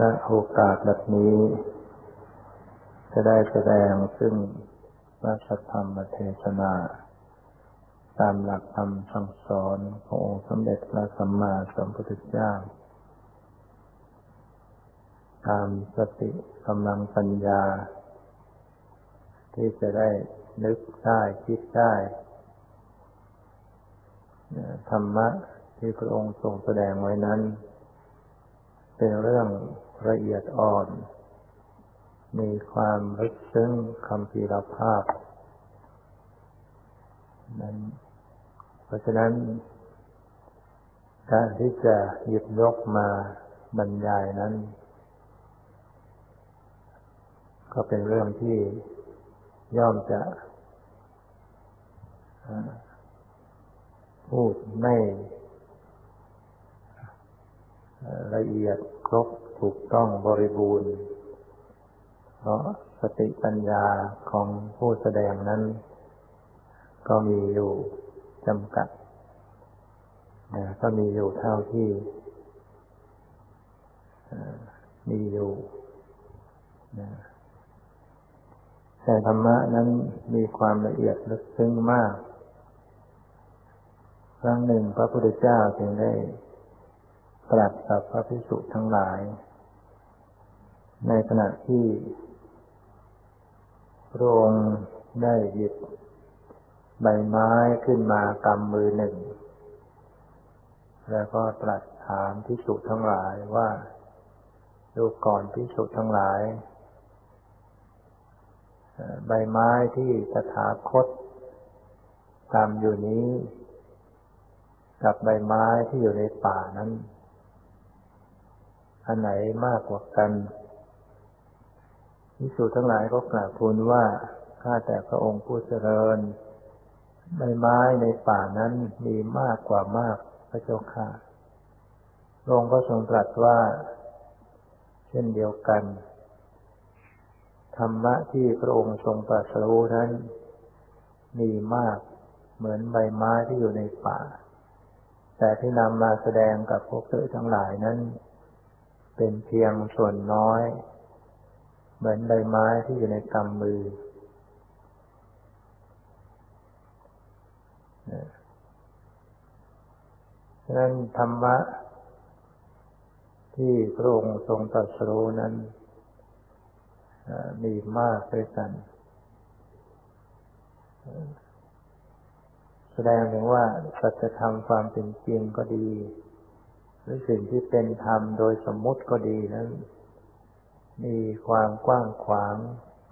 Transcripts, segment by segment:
ณโอกาสแบบนี้ จะได้แสดงซึ่งพระธรรมเทศนา ตามหลักธรรมสั่งสอนขององค์สมเด็จพระสัมมาสัมพุทธเจ้า ตามสติกำลังปัญญา ที่จะได้นึกได้คิดได้ ธรรมะที่พระองค์ทรงแสดงไว้นั้น เป็นเรื่อง ละเอียดอ่อน มีความลึกซึ้งคำพีรภาพนั้นเพราะฉะนั้น การที่จะหยิบยกมาบรรยายนั้น ก็เป็นเรื่องที่ย่อมจะพูดไม่ละเอียดครบ ถูกต้องบริบูรณ์ เพราะสติปัญญาของผู้แสดงนั้น ก็มีอยู่จำกัด ก็มีอยู่เท่าที่มีอยู่แต่ธรรมะนั้นมีความละเอียดลึกซึ้งมาก ครั้งหนึ่งพระพุทธเจ้าจึงได้ตรัสกับพระภิกษุทั้งหลาย ในขณะที่พระองค์ได้หยิบใบไม้ขึ้นมากำมือหนึ่ง แล้วก็ตรัสถามภิกษุทั้งหลายว่าดูก่อนภิกษุทั้งหลาย ใบไม้ที่สถาคตกำอยู่นี้ กับใบไม้ที่อยู่ในป่านั้น อันไหนมากกว่ากัน พิสูจทั้งหลายก็กราบทูลว่า ข้าแต่พระองค์ผู้เจริญ ใบไม้ในป่านั้นมีมากกว่ามากพระเจ้าค่ะพระองค์ก็ทรงตรัสว่า เช่นเดียวกัน ธรรมะที่พระองค์ทรงตรัสรู้นั้น มีมากเหมือนใบไม้ที่อยู่ในป่า แต่ที่นำมาแสดงกับพวกเธอทั้งหลายนั้น เป็นเพียงส่วนน้อย เหมือนใบไม้ที่อยู่ในกำมือ ฉะนั้นธรรมะ ที่พระองค์ทรงตรัสรู้นั้นมีมากด้วยกัน แสดงถึงว่าสัจธรรมความเป็นจริงก็ดี หรือสิ่งที่เป็นธรรมโดยสมมุติก็ดีนั้น มีความกว้างขวาง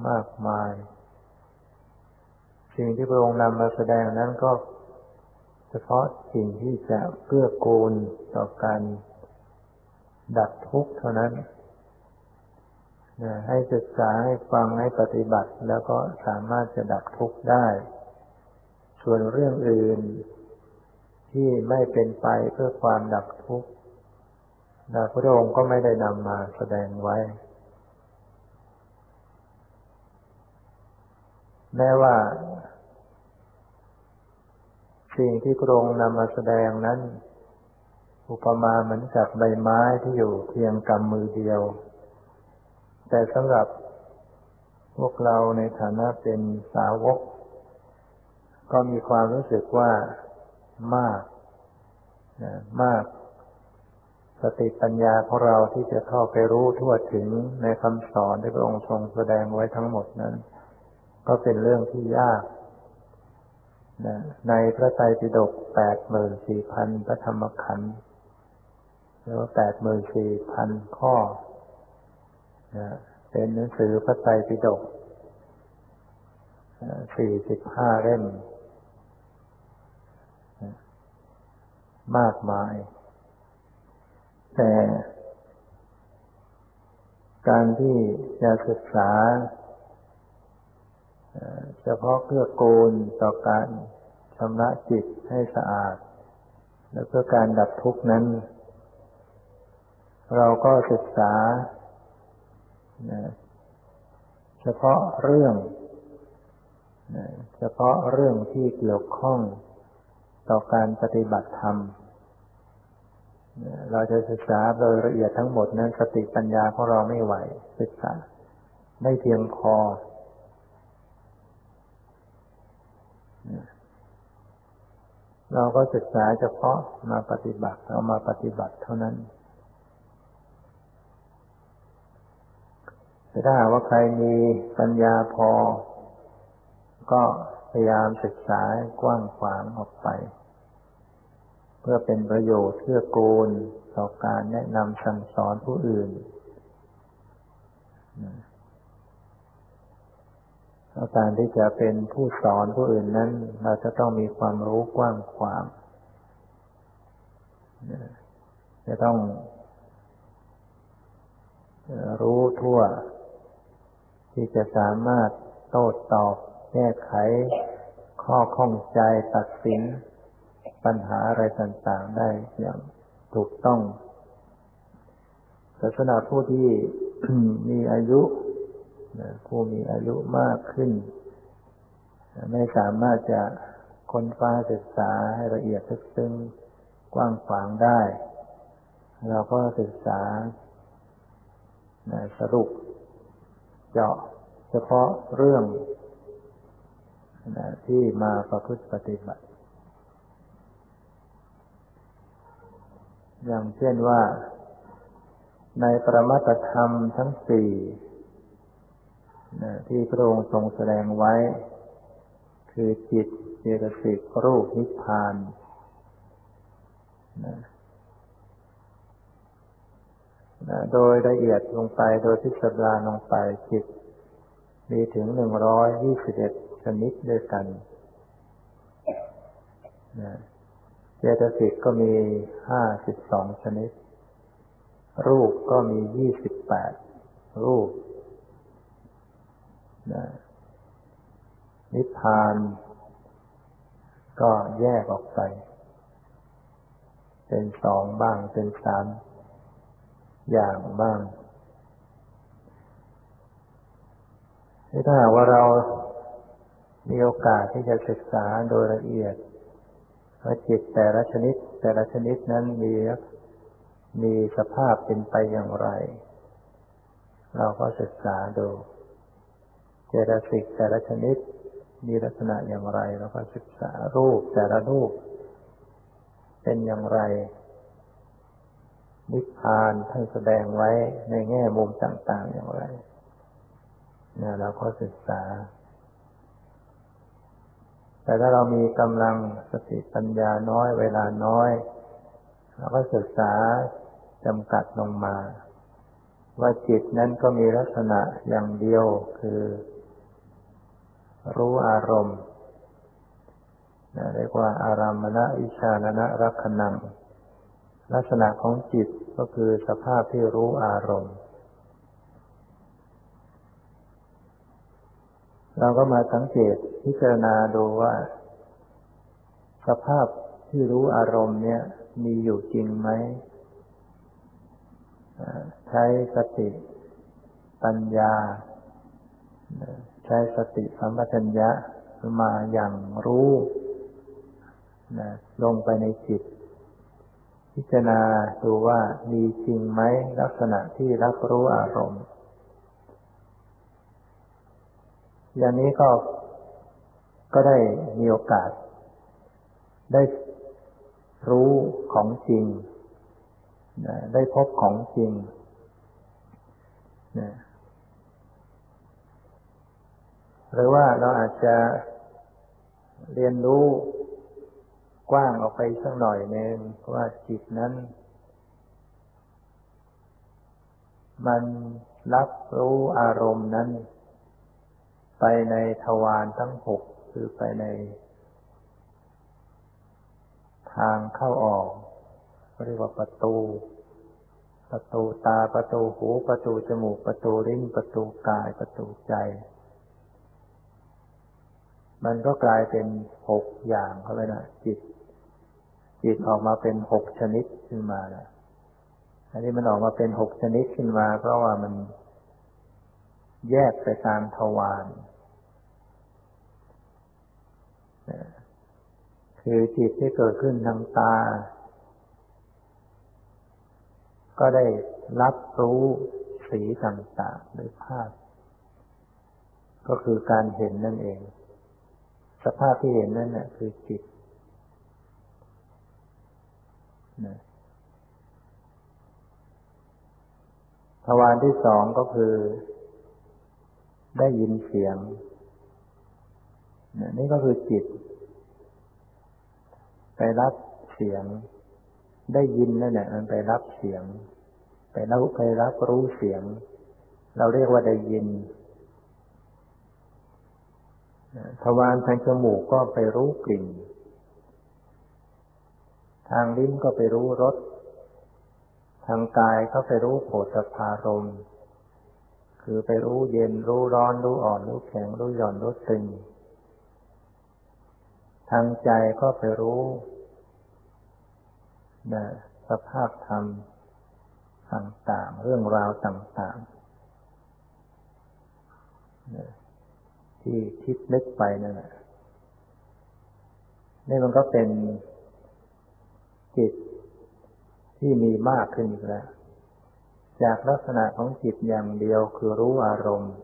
มากมาย สิ่งที่พระองค์นำมาแสดงนั้นก็เฉพาะสิ่งที่จะเพื่อกูลต่อการดับทุกข์เท่านั้นให้ศึกษาให้ฟังให้ปฏิบัติ แล้วก็สามารถจะดับทุกข์ได้ ส่วนเรื่องอื่นที่ไม่เป็นไปเพื่อความดับทุกข์พระองค์ก็ไม่ได้นำมาแสดงไว้ แม้ว่า สิ่งที่พระองค์นำมาแสดงนั้น อุปมาเหมือนกับใบไม้ที่อยู่เพียงกำมือเดียว แต่สำหรับพวกเราในฐานะเป็นสาวก ก็มีความรู้สึกว่ามากมาก สติปัญญาของเราที่จะเข้าไปรู้ทั่วถึงในคำสอนที่พระองค์ทรงแสดงไว้ทั้งหมดนั้น ก็เป็นเรื่องที่ยากนะในพระไตรปิฎกแปดหมื่นสี่พันพระธรรมขันธ์หรือว่าแปดหมื่นสี่พันข้อนะเป็นหนังสือพระไตรปิฎกสี่สิบห้าเล่มมากมาย แต่การที่จะศึกษา เฉพาะเพื่อโกนต่อการชำระจิตให้สะอาด และเพื่อการดับทุกข์นั้น เราก็ศึกษา เฉพาะเรื่อง เฉพาะเรื่องที่เกี่ยวข้องต่อการปฏิบัติธรรม เราจะศึกษาโดยละเอียดทั้งหมดนั้นสติปัญญาของเราไม่ไหว ศึกษาไม่เพียงพอ เราก็ศึกษาเฉพาะมาปฏิบัติเอามาปฏิบัติเท่านั้น แต่ถ้าว่าใครมีปัญญาพอ ก็พยายามศึกษากว้างขวางออกไป เพื่อเป็นประโยชน์เพื่อกูลต่อการแนะนำสั่งสอนผู้อื่น แล้วการที่จะเป็นผู้สอนผู้อื่นนั้น เราจะต้องมีความรู้กว้างขวางจะต้องรู้ทั่ว ที่จะสามารถโต้ตอบแก้ไข ข้อข้องใจตัดสิน ปัญหาอะไรต่างๆได้อย่างถูกต้องแต่สำหรับผู้ที่มีอายุ ผู้มีอายุมากขึ้น ไม่สามารถจะค้นฟ้าศึกษาให้ละเอียดทึกซึ้งกว้างขวางได้ เราก็ศึกษาสรุปเจาะเฉพาะเรื่องที่มาประพฤติปฏิบัติ อย่างเช่นว่าในประมัตธรรมทั้งสี่ ที่พระองค์ทรงแสดงไว้ คือจิตเจตสิกรูปนิพพานโดยละเอียดลงไปโดยพิสดารลงไปจิต มีถึงหนึ่งร้อยยี่สิบเอ็ดชนิดด้วยกันเจตสิกก็มีห้าสิบสองชนิด รูปก็มียี่สิบแปดรูป นิพพานก็แยกออกไป เป็นสองบ้าง เป็นสามอย่างบ้างถ้าหากว่าเรามีโอกาสที่จะศึกษาโดยละเอียดว่าจิตแต่ละชนิด แต่ละชนิดนั้นมีมีสภาพเป็นไปอย่างไร เราก็ศึกษาดู เจตสิกแต่ละชนิด มีลักษณะอย่างไรเราก็ศึกษารูปแต่ละรูป เป็นอย่างไร นิพพานท่านแสดงไว้ในแง่มุมต่าง ๆ อย่างไรเนี่ยเราก็ศึกษา แต่ถ้าเรามีกำลังสติปัญญาน้อยเวลาน้อย เราก็ศึกษาจำกัดลงมา ว่าจิตนั้นก็มีลักษณะอย่างเดียวคือ รู้อารมณ์เรียกว่าอารามณะอิชานนะรักนัง ลักษณะของจิตก็คือสภาพที่รู้อารมณ์ เราก็มาสังเกตพิจารณาดูว่า สภาพที่รู้อารมณ์เนี่ยมีอยู่จริงไหม ใช้สติ ปัญญา ใช้สติสัมปชัญญะมาอย่างรู้นะลงไปในจิต พิจารณาดูว่ามีจริงไหมลักษณะที่รับรู้อารมณ์ อย่างนี้ก็ก็ได้มีโอกาส ได้รู้ของจริง ได้พบของจริง หรือว่าเราอาจจะเรียนรู้กว้างออกไปสักหน่อยหนึ่งว่าจิตนั้น มันรับรู้อารมณ์นั้น ไปในทวารทั้งหกคือไปใน ทางเข้าออกเรียกว่าประตู ประตูตาประตูหู ประตูจมูกประตูลิ้นประตูกายประตูใจ มันก็กลายเป็นหกอย่างเขาเลยนะจิต จิตออกมาเป็นหกชนิดขึ้นมานะอันนี้มันออกมาเป็นหกชนิดขึ้นมา เพราะว่ามันแยกไปตามทวารคือจิตที่เกิดขึ้นทางตา ก็ได้รับรู้สีต่างๆหรือภาพ ก็คือการเห็นนั่นเอง ภาพที่เห็นนั่นแหละคือจิตนะทวารที่สองก็คือ ได้ยินเสียงนี่ก็คือจิต ไปรับเสียง ได้ยินนั่นแหละมันไปรับเสียง ไปรับไปรับรู้เสียง เราเรียกว่าได้ยิน ทวารทางจมูกก็ไปรู้กลิ่น ทางลิ้นก็ไปรู้รส ทางกายก็ไปรู้โผฏฐารมคือไปรู้เย็นรู้ร้อนรู้อ่อน รู้แข็งรู้หย่อนรู้ตึง ทางใจก็ไปรู้นะสภาพธรรมต่างๆ เรื่องราวต่างๆ ที่คิดนึกไปนั่นแหละนี่มันก็เป็นจิตที่มีมากขึ้นอีกแล้ว จากลักษณะของจิตอย่างเดียวคือรู้อารมณ์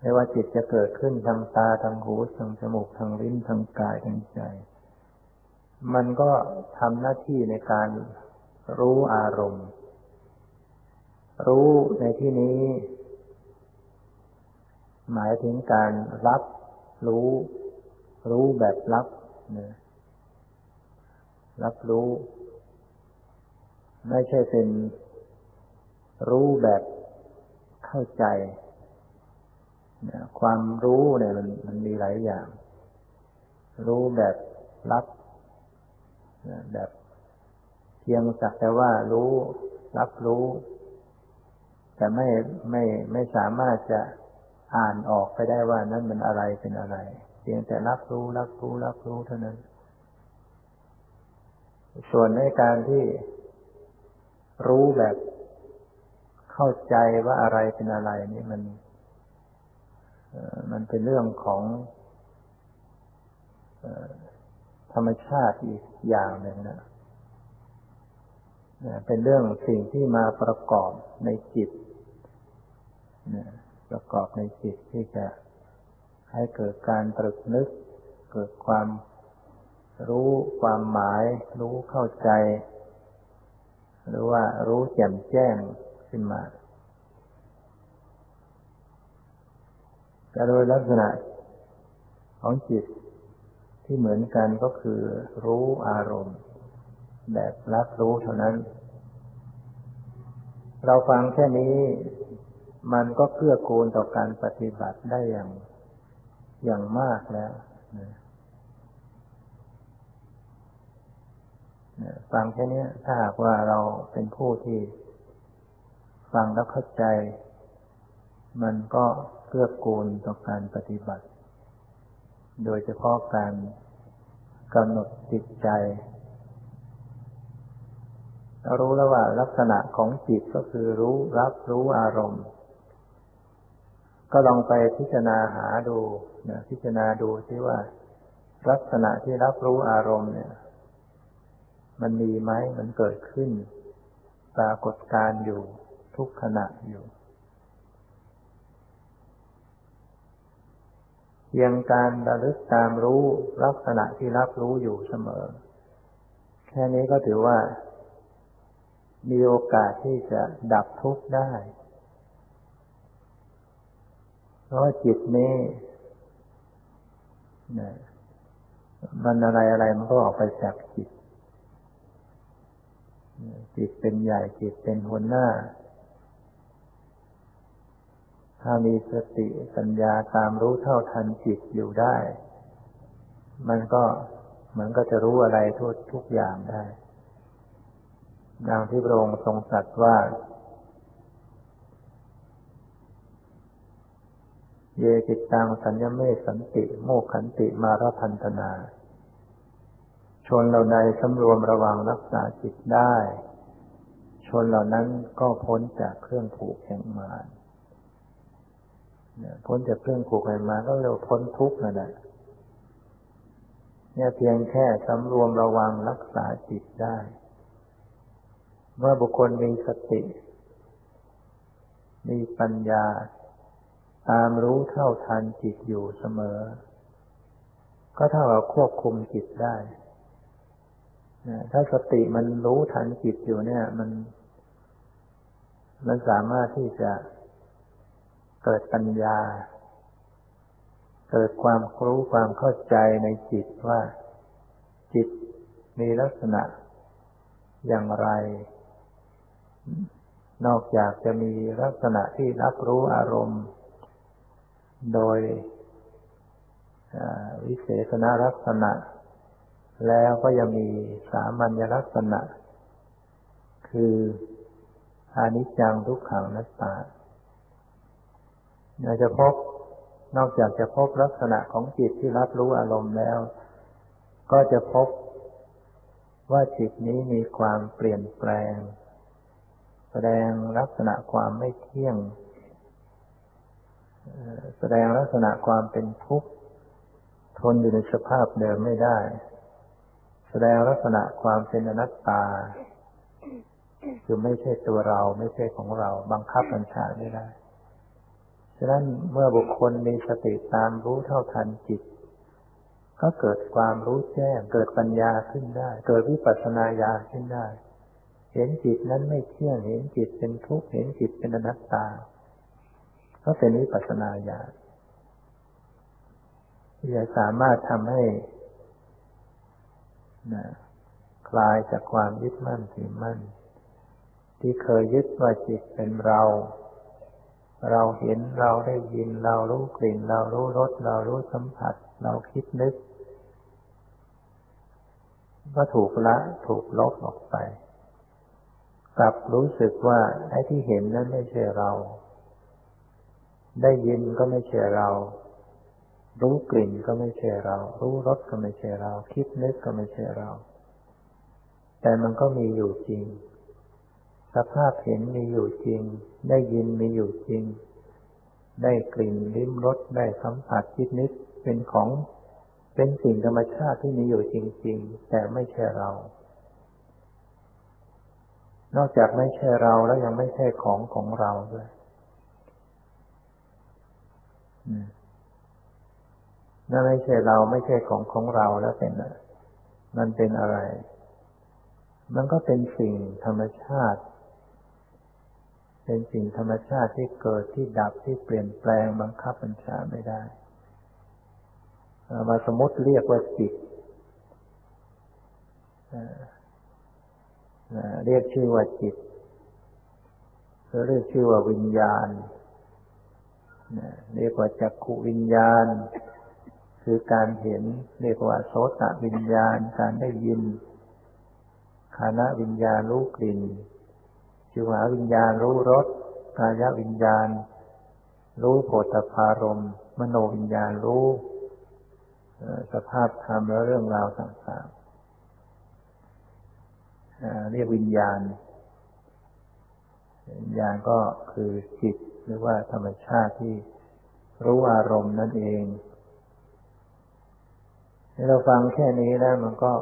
ไม่ว่าจิตจะเกิดขึ้นทางตาทางหูทางจมูกทางลิ้นทางกายทางใจ มันก็ทำหน้าที่ในการรู้อารมณ์ รู้ในที่นี้ หมายถึงการรับรู้ รู้แบบรับนะรับรู้ ไม่ใช่เป็นรู้แบบเข้าใจความรู้เนี่ยมันมันมีหลายอย่าง รู้แบบรับแบบเพียงสักแต่ว่ารู้ รับรู้ แต่ไม่ไม่ไม่สามารถจะ อ่านออกไปได้ว่านั้นมันอะไรเป็นอะไร เพียงแต่รับรู้รับรู้รับรู้เท่านั้น ส่วนในการที่รู้แบบเข้าใจว่าอะไรเป็นอะไรนี่มันมันเป็นเรื่องของธรรมชาติอีกอย่างหนึ่งนะเป็นเรื่องสิ่งที่มาประกอบในจิต ประกอบในจิตที่จะให้เกิดการตรึกนึก เกิดความรู้ความหมาย รู้เข้าใจ หรือว่ารู้แจ่มแจ้งขึ้นมาแต่โดยลักษณะของจิตที่เหมือนกันก็คือรู้อารมณ์ แบบรับรู้เท่านั้น เราฟังแค่นี้ มันก็เพื่อกูลต่อการปฏิบัติได้อย่างอย่างมากแล้วนะฟังแค่นี้ถ้าหากว่าเราเป็นผู้ที่ฟังแล้วเข้าใจ มันก็เกื้อกูลต่อการปฏิบัติ โดยเฉพาะการกำหนดจิตใจ เรารู้แล้วว่าลักษณะของจิตก็คือรู้รับรู้อารมณ์ ก็ลองไปพิจารณาหาดูนะพิจารณาดูซิว่า ลักษณะที่รับรู้อารมณ์เนี่ย มันมีไหมมันเกิดขึ้น ปรากฏการอยู่ทุกขณะอยู่เพียงการระลึกตามรู้ลักษณะที่รับรู้อยู่เสมอ แค่นี้ก็ถือว่า มีโอกาสที่จะดับทุกข์ได้ เพราะจิตนี้มันอะไรอะไรมันก็ออกไปจากจิต จิตเป็นใหญ่จิตเป็นหัวหน้า ถ้ามีสติสัญญาตามรู้เท่าทันจิตอยู่ได้ มันก็มันก็จะรู้อะไรทุกทุกอย่างได้ดังที่พระองค์ทรงตรัสว่า เยจิตตังสัญญเมสันติ โมขันติมารพันธนา ชนเหล่าใดสำรวมระวังรักษาจิตได้ ชนเหล่านั้นก็พ้นจากเครื่องผูกแห่งมารพ้นจากเครื่องผูกแห่งมารก็เรียกพ้นทุกข์นั่นแหละเนี่ยเพียงแค่สำรวมระวังรักษาจิตได้ เมื่อบุคคลมีสติ มีปัญญา ตามรู้เท่าทันจิตอยู่เสมอ ก็เท่ากับควบคุมจิตได้ถ้าสติมันรู้ทันจิตอยู่เนี่ย มัน มันสามารถที่จะเกิดปัญญา เกิดความรู้ความเข้าใจในจิตว่าจิตมีลักษณะอย่างไร นอกจากจะมีลักษณะที่รับรู้อารมณ์ โดยวิเศษณลักษณะ แล้วก็ยังมีสามัญลักษณะ คืออานิจจังทุกขังนัตตาเราจะพบนอกจากจะพบลักษณะของจิตที่รับรู้อารมณ์แล้ว ก็จะพบว่าจิตนี้มีความเปลี่ยนแปลง แสดงลักษณะความไม่เที่ยง แสดงลักษณะความเป็นทุกข์ทนอยู่ในสภาพเดิมไม่ได้ แสดงลักษณะความเป็นอนัตตา คือไม่ใช่ตัวเราไม่ใช่ของเรา บังคับบัญชาไม่ได้ฉะนั้นเมื่อบุคคลมีสติตามรู้เท่าทันจิต ก็เกิดความรู้แจ้ง เกิดปัญญาขึ้นได้ เกิดวิปัสสนาญาณขึ้นได้ เห็นจิตนั้นไม่เที่ยงเห็นจิตเป็นทุกข์เห็นจิตเป็นอนัตตา ก็เป็นวิปัสสนาญาณที่จะสามารถทำให้นะคลายจากความยึดมั่นถือมั่น ที่เคยยึดว่าจิตเป็นเรา เราเห็นเราได้ยินเรารู้กลิ่น เรารู้รสเรารู้สัมผัส เราคิดนึก ก็ถูกละถูกลบออกไป กลับรู้สึกว่าไอ้ที่เห็นนั้นไม่ใช่เรา ได้ยินก็ไม่ใช่เรา รู้กลิ่นก็ไม่ใช่เรา รู้รสก็ไม่ใช่เรา คิดนึกก็ไม่ใช่เรา แต่มันก็มีอยู่จริง สภาพเห็นมีอยู่จริง ได้ยินมีอยู่จริง ได้กลิ่นลิ้มรสได้สัมผัสคิดนึกเป็นของเป็นสิ่งธรรมชาติที่มีอยู่จริง ๆ แต่ไม่ใช่เรา นอกจากไม่ใช่เราแล้วยังไม่ใช่ของของเราด้วย นั่นไม่ใช่เราไม่ใช่ของของเราแล้วเป็นมันเป็นอะไร มันก็เป็นสิ่งธรรมชาติ เป็นสิ่งธรรมชาติที่เกิดที่ดับที่เปลี่ยนแปลงบังคับบัญชาไม่ได้มาสมมติเรียกว่าจิตเรียกชื่อว่าจิตหรือเรียกชื่อว่าวิญญาณ เรียกว่าจักขุวิญญาณ คือการเห็น เรียกว่าโสตวิญญาณ การได้ยินคานะวิญญาณรู้กลิ่นจิวหาวิญญาณรู้รสกายวิญญาณ รู้โผฏฐารมมโนวิญญาณรู้สภาพธรรมและเรื่องราวต่างๆเรียกวิญญาณ วิญญาณก็คือจิต รือว่าธรรมชาติที่รู้อารมณ์นั่นเองเราฟังแค่นี้แล้วมันก็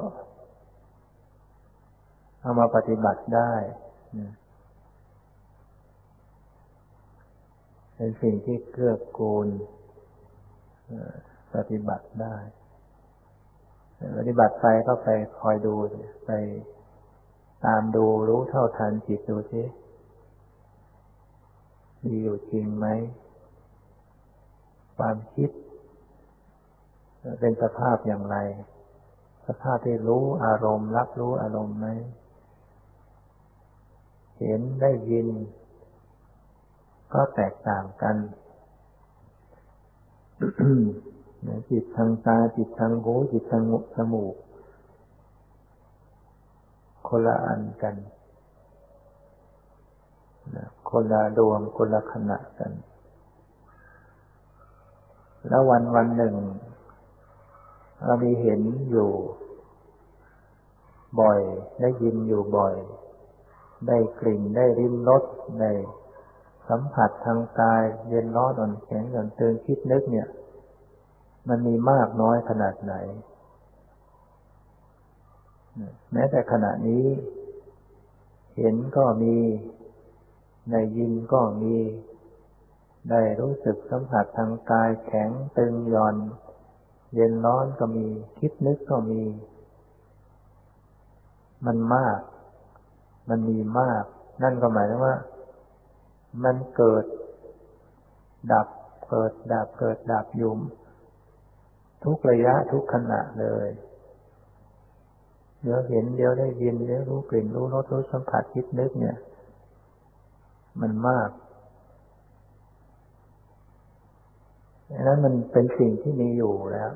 เอามาปฏิบัติได้เป็นสิ่งที่เกื้อกูลปฏิบัติได้ ปฏิบัติไปก็ไปคอยดู ไปตามดูรู้เท่าทันจิตดูสิ มีอยู่จริงไหม ความคิด เป็นสภาพอย่างไร สภาพที่รู้อารมณ์ รับรู้อารมณ์ไหม เห็นได้ยิน ก็แตกต่างกันจิตทางตาจิตทางหูจิตทางจมูกคนละอันกัน คนละดวงคนละขณะกัน แล้ววันวันหนึ่ง เรามีเห็นอยู่ บ่อย ได้ยินอยู่บ่อย ได้กลิ่นได้ริมรสได้สัมผัสทางกายเย็นร้อนอ่อนแข็งอ่อนตึงคิดนึกเนี่ย มันมีมากน้อยขนาดไหน แม้แต่ขณะนี้ เห็นก็มี ได้ยินก็มี ได้รู้สึกสัมผัสทางกายแข็งตึงหย่อน เย็นร้อนก็มี คิดนึกก็มี มันมาก มันมีมาก นั่นก็หมายถึงว่า มันเกิด ดับ เกิดดับ เกิดดับยุมทุกระยะทุกขณะเลย เดี๋ยวเห็นเดี๋ยวได้ยินเดี๋ยวรู้กลิ่นรู้รสรู้สัมผัสคิดนึกเนี่ย มันมากดังนั้นมันเป็นสิ่งที่มีอยู่แล้ว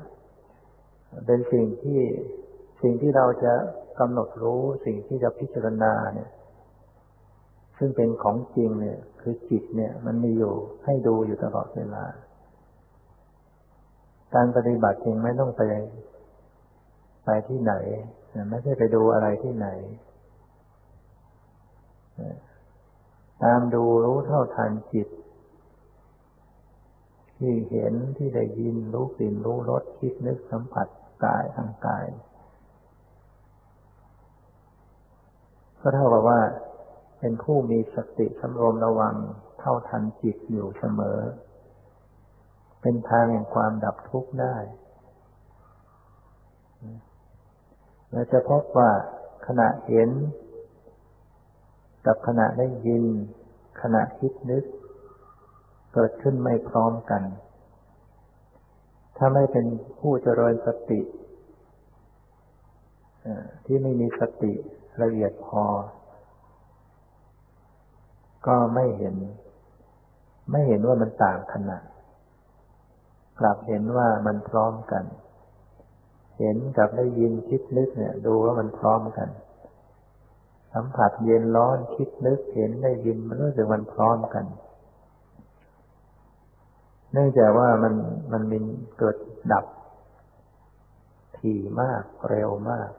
เป็นสิ่งที่สิ่งที่เราจะกำหนดรู้สิ่งที่จะพิจารณาเนี่ย ซึ่งเป็นของจริงเนี่ย คือจิตเนี่ย มันมีอยู่ให้ดูอยู่ตลอดเวลา การปฏิบัติจริงไม่ต้องไปไปที่ไหน ไม่ใช่ไปดูอะไรที่ไหน ตามดูรู้เท่าทันจิต ที่เห็นที่ได้ยินรู้กลิ่นรู้รสคิดนึกสัมผัสกายทางกาย ก็เท่ากับว่า เป็นผู้มีสติสำรวมระวังเท่าทันจิตอยู่เสมอ เป็นทางแห่งความดับทุกข์ได้เราจะพบว่าขณะเห็น กับขณะได้ยิน ขณะคิดนึก เกิดขึ้นไม่พร้อมกัน ถ้าไม่เป็นผู้เจริญสติที่ไม่มีสติละเอียดพอ ก็ไม่เห็น ไม่เห็นว่ามันต่างขณะกลับเห็นว่ามันพร้อมกัน เห็นกับได้ยินคิดนึกเนี่ย ดูว่ามันพร้อมกัน สัมผัสเย็นร้อนคิดนึกเห็นได้ยินมันรู้สึกมันพร้อมกัน เนื่องจากว่ามันมันมีเกิดดับถี่มากเร็วมาก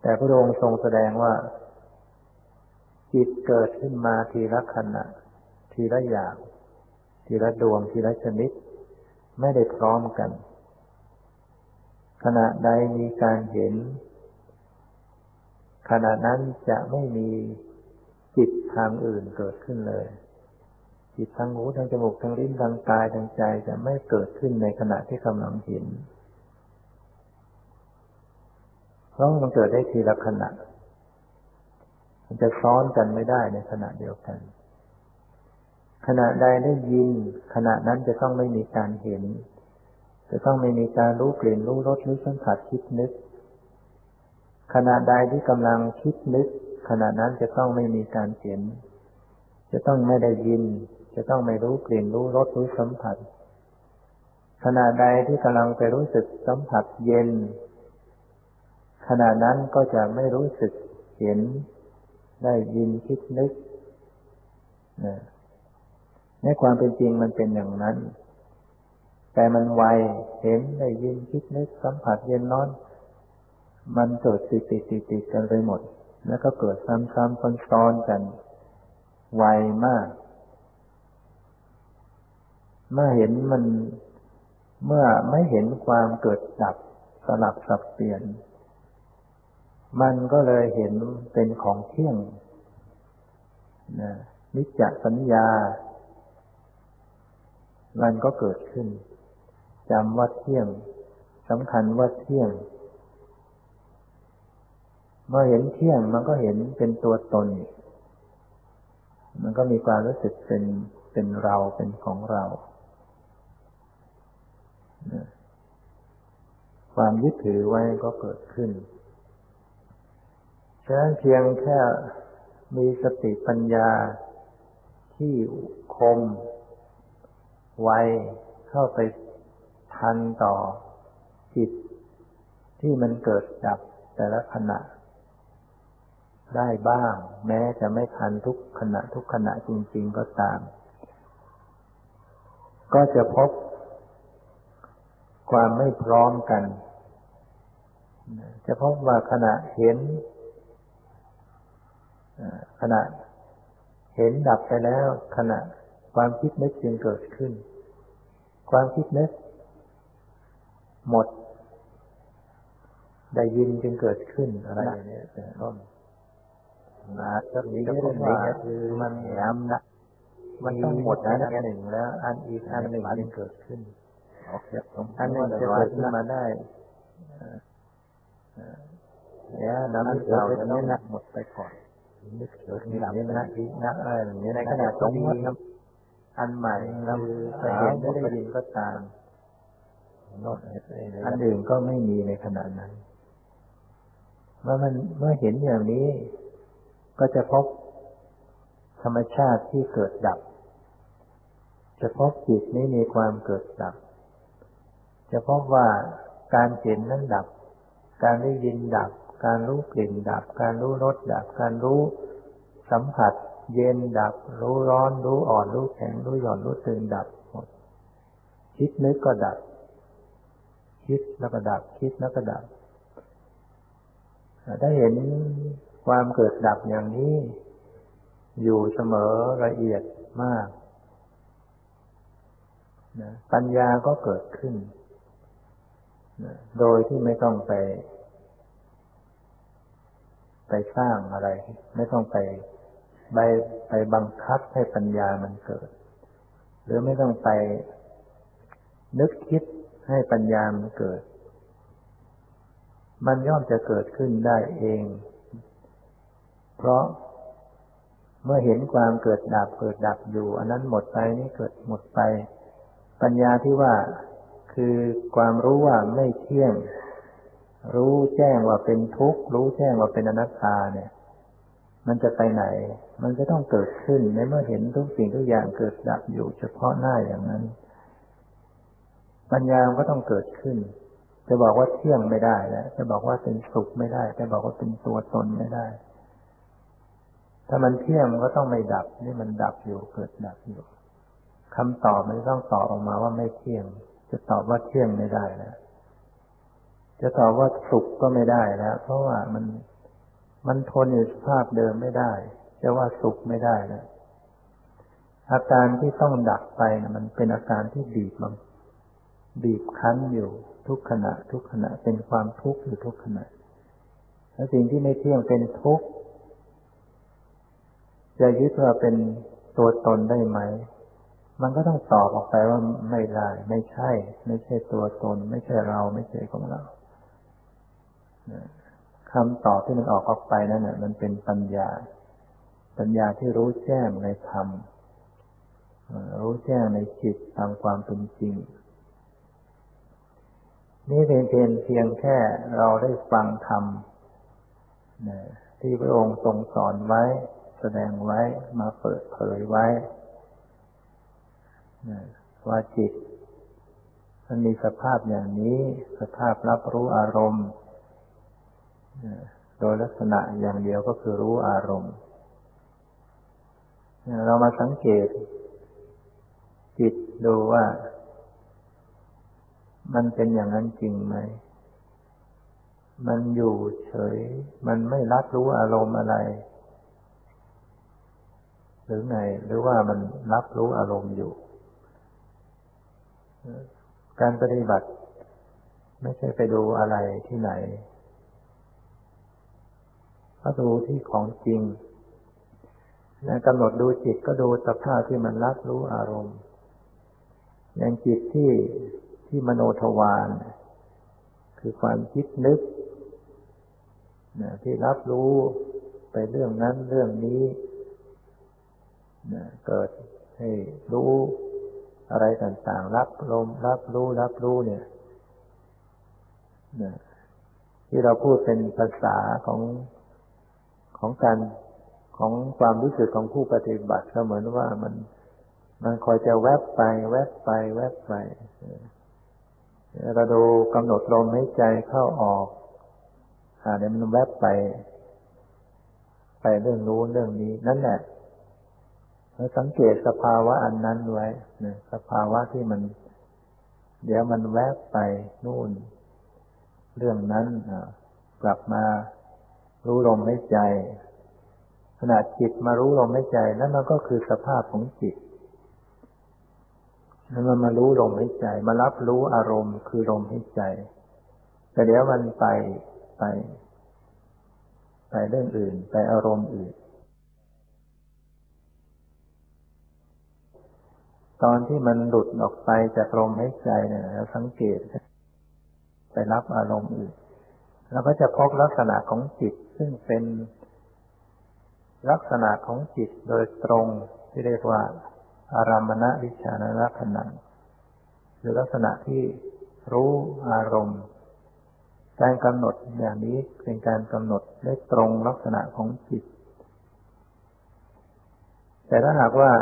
แต่พระองค์ทรงแสดงว่า จิตเกิดขึ้นมาทีละขณะ ทีละอย่าง ทีละดวงทีละชนิด ไม่ได้พร้อมกัน ขณะใดมีการเห็น ขณะนั้นจะไม่มีจิตทางอื่นเกิดขึ้นเลย จิตทางหูทางจมูกทางลิ้นทางกายทางใจจะไม่เกิดขึ้นในขณะที่กำลังเห็นเพราะมันเกิดได้ทีละขณะ มันจะซ้อนกันไม่ได้ในขณะเดียวกัน ขณะใดได้ยิน ขณะนั้นจะต้องไม่มีการเห็น จะต้องไม่มีการรู้กลิ่นรู้รสรู้สัมผัสคิดนึก ขณะใดที่กำลังคิดนึก ขณะนั้นจะต้องไม่มีการเห็น จะต้องไม่ได้ยิน จะต้องไม่รู้กลิ่นรู้รสรู้สัมผัส ขณะใดที่กำลังไปรู้สึกสัมผัสเย็น ขณะนั้นก็จะไม่รู้สึกเห็น ได้ยินคิดนึกนะในความเป็นจริงมันเป็นอย่างนั้น แต่มันไวเห็นได้ยินคิดนึกสัมผัสเย็นร้อน มันเกิดติดติดติดติดกันไปหมด แล้วก็เกิดซ้ำซ้ำซ้อนๆกัน ไวมาก เมื่อเห็นมันเมื่อไม่เห็นความเกิดดับสลับสับเปลี่ยน มันก็เลยเห็นเป็นของเที่ยงนะนิจจสัญญา มันก็เกิดขึ้น จำว่าเที่ยงสำคัญว่าเที่ยง เมื่อเห็นเที่ยงมันก็เห็นเป็นตัวตน มันก็มีความรู้สึกเป็นเป็นเราเป็นของเรา ความยึดถือไว้ก็เกิดขึ้นฉะนั้นเพียงแค่มีสติปัญญาที่คม ไวเข้าไป ทันต่อจิตที่มันเกิดดับแต่ละขณะ ได้บ้าง แม้จะไม่ทันทุกขณะทุกขณะจริง ๆก็ตาม ก็จะพบความไม่พร้อมกัน จะพบว่าขณะเห็นขณะเห็นดับไปแล้ว ขณะความคิดนึกจึงเกิดขึ้น ความคิดนึก หมด ได้ยินจึงเกิดขึ้นอะไรอย่างนี้เป็นต้นนะก็นี้ก็พูดว่าคือมันแหมนะมันต้องหมดอันหนึ่งแล้ว อันอีกอันหนึ่งจึงเกิดขึ้นอันหนึ่งจะเกิดขึ้นมาได้เนี่ยน้ำเก่าจะต้องหมดไปก่อนนึกเกิดมีหลังนะอีกนะอะไรอย่างนี้ในขณะตรงนี้อันใหม่คือไปเห็นได้ยินก็ตาม อันอื่นก็ไม่มีในขณะนั้น เมื่อมันเมื่อเห็นอย่างนี้ ก็จะพบธรรมชาติที่เกิดดับ จะพบจิตนี้มีความเกิดดับ จะพบว่าการเห็นนั้นดับ การได้ยินดับ การรู้กลิ่นดับ การรู้รสดับ การรู้สัมผัส เย็นดับ รู้ร้อน รู้อ่อน รู้แข็ง รู้หย่อน รู้ตึงดับหมด คิดนึกก็ดับ คิดแล้วก็ดับคิดแล้วก็ดับถ้าเห็นความเกิดดับอย่างนี้ อยู่เสมอละเอียดมากนะปัญญาก็เกิดขึ้นนะโดยที่ไม่ต้องไป ไปสร้างอะไร ไม่ต้องไปไปไปบังคับให้ปัญญามันเกิด หรือไม่ต้องไปนึกคิด ให้ปัญญามันเกิด มันย่อมจะเกิดขึ้นได้เอง เพราะเมื่อเห็นความเกิดดับเกิดดับอยู่ อันนั้นหมดไปนี่เกิดหมดไป ปัญญาที่ว่าคือความรู้ว่าไม่เที่ยง รู้แจ้งว่าเป็นทุกข์ รู้แจ้งว่าเป็นอนัตตาเนี่ย มันจะไปไหน มันจะต้องเกิดขึ้นในเมื่อเห็นทุกสิ่งทุกอย่างเกิดดับอยู่เฉพาะหน้าอย่างนั้น ปัญญาก็ต้องเกิดขึ้น จะบอกว่าเที่ยงไม่ได้แล้วจะบอกว่าเป็นสุขไม่ได้ จะบอกว่าเป็นตัวตนไม่ได้ ถ้ามันเที่ยงมันก็ต้องไม่ดับ นี่มันดับอยู่เกิดดับอยู่คำตอบมันต้องตอบออกมาว่าไม่เที่ยง จะตอบว่าเที่ยงไม่ได้แล้วจะตอบว่าสุขก็ไม่ได้แล้ว เพราะว่ามันมันทนอยู่สภาพเดิมไม่ได้ จะว่าสุขไม่ได้แล้วอาการที่ต้องดับไปนะมันเป็นอาการที่บีบมัน บีบคั้นอยู่ทุกขณะ ทุกขณะเป็นความทุกข์อยู่ทุกขณะแล้วสิ่งที่ไม่เที่ยงเป็นทุกข์จะยึดว่าเป็นตัวตนได้ไหม มันก็ต้องตอบออกไปว่าไม่ได้ ไม่ใช่ ไม่ใช่ตัวตน ไม่ใช่เรา ไม่ใช่ของเราคำตอบที่มันออกออกไปนั่นน่ะมันเป็นปัญญา ปัญญาที่รู้แจ้งในธรรม รู้แจ้งในจิตตามความเป็นจริง นี่เป็นเพียงเพียงแค่เราได้ฟังธรรมที่พระองค์ทรงสอนไว้ แสดงไว้มาเปิดเผยไว้ว่าจิตมันมีสภาพอย่างนี้ สภาพรับรู้อารมณ์ โดยลักษณะอย่างเดียวก็คือรู้อารมณ์ เรามาสังเกต จิตดูว่า มันเป็นอย่างนั้นจริงไหม มันอยู่เฉย มันไม่รับรู้อารมณ์อะไร หรือไง หรือว่ามันรับรู้อารมณ์อยู่ การปฏิบัติ ไม่ใช่ไปดูอะไรที่ไหนก็ดูที่ของจริงกำหนดดูจิตก็ดูสภาพที่มันรับรู้อารมณ์อย่างจิตที่ ที่มโนทวารคือความคิดนึกนะที่รับรู้ไปเรื่องนั้นเรื่องนี้นะเกิดให้รู้อะไรต่างๆ รับลมรับรู้รับรู้เนี่ยนะที่เราพูดเป็นภาษาของของการของความรู้สึกของผู้ปฏิบัติก็เหมือนว่ามันมันคอยจะแวบไป แวบไป แวบไป เราดูกำหนดลมหายใจเข้าออกอ่าเดี๋ยวมันแวบไป ไปเรื่องนู้นเรื่องนี้ นั่นแหละเราสังเกตสภาวะอันนั้นไว้นะสภาวะที่มัน เดี๋ยวมันแวบไปนู่น เรื่องนั้นกลับมารู้ลมหายใจขณะจิตมารู้ลมหายใจนั่นมันก็คือสภาพของจิต แล้วมันมารู้ลมหายใจ มารับรู้อารมณ์คือลมหายใจ แต่เดี๋ยวมันไปไป ไปเรื่องอื่น ไปอารมณ์อื่น ตอนที่มันหลุดออกไปจากลมหายใจเนี่ยเราสังเกต ไปรับอารมณ์อื่นเราก็จะพบลักษณะของจิตซึ่งเป็นลักษณะของจิตโดยตรงที่เรียกว่า อารามณวิชานลักษณะหรือลักษณะที่รู้อารมณ์ การกำหนดอย่างนี้เป็นการกำหนดได้ตรงลักษณะของจิต แต่ถ้าหากว่า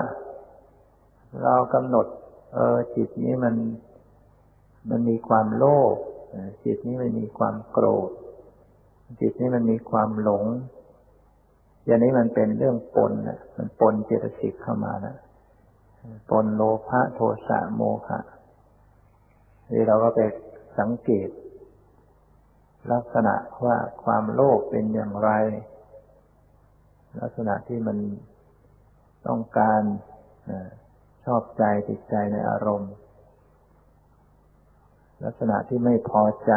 เรากำหนด เออจิตนี้มัน มันมีความโลภจิตนี้มันมีความโกรธ จิตนี้มันมีความหลง อย่างนี้มันเป็นเรื่องปนนะมันปนเจตสิกเข้ามานะ ปนโลภะโทสะโมหะนี่เราก็ไปสังเกต ลักษณะว่าความโลภเป็นอย่างไร ลักษณะที่มันต้องการชอบใจติดใจในอารมณ์ ลักษณะที่ไม่พอใจ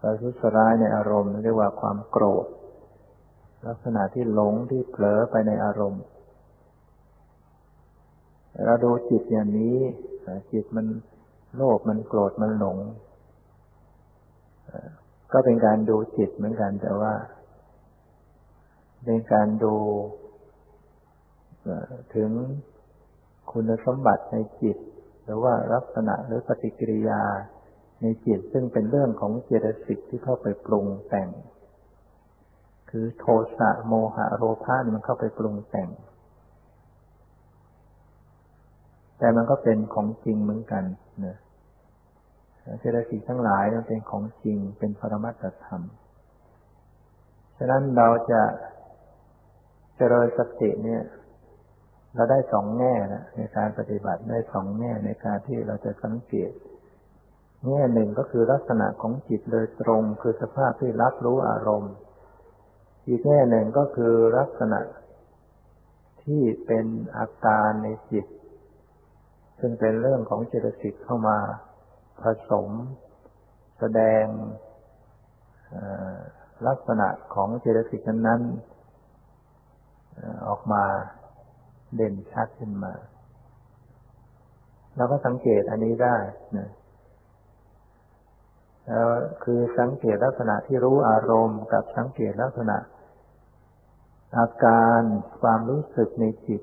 ประทุษร้ายในอารมณ์เรียกว่าความโกรธ ลักษณะที่หลงที่เผลอไปในอารมณ์ เราดูจิตอย่างนี้จิตมันโลภมันโกรธมันหลง ก็เป็นการดูจิตเหมือนกันแต่ว่า เป็นการดูถึงคุณสมบัติในจิต หรือว่าลักษณะหรือปฏิกิริยาในจิตซึ่งเป็นเรื่องของเจตสิกที่เข้าไปปรุงแต่ง คือโทสะโมหะโลภะมันเข้าไปปรุงแต่ง แต่มันก็เป็นของจริงเหมือนกันเนะเจตสิกทั้งหลายมันเป็นของจริง เป็นปรมัตถธรรม ฉะนั้นเราจะเจริญสติเนี่ย เราได้สองแง่นะในการปฏิบัติได้สองแง่ในการที่เราจะสังเกต แง่หนึ่งก็คือลักษณะของจิตโดยตรง คือสภาพที่รับรู้อารมณ์ อีกแง่หนึ่งก็คือลักษณะที่เป็นอาการในจิต ซึ่งเป็นเรื่องของเจตสิกเข้ามาผสม แสดงลักษณะของเจตสิกนั้นออกมาเด่นชัดขึ้นมาเราก็สังเกตอันนี้ได้นะแล้วคือสังเกตลักษณะที่รู้อารมณ์ กับสังเกตลักษณะ อาการความรู้สึกในจิต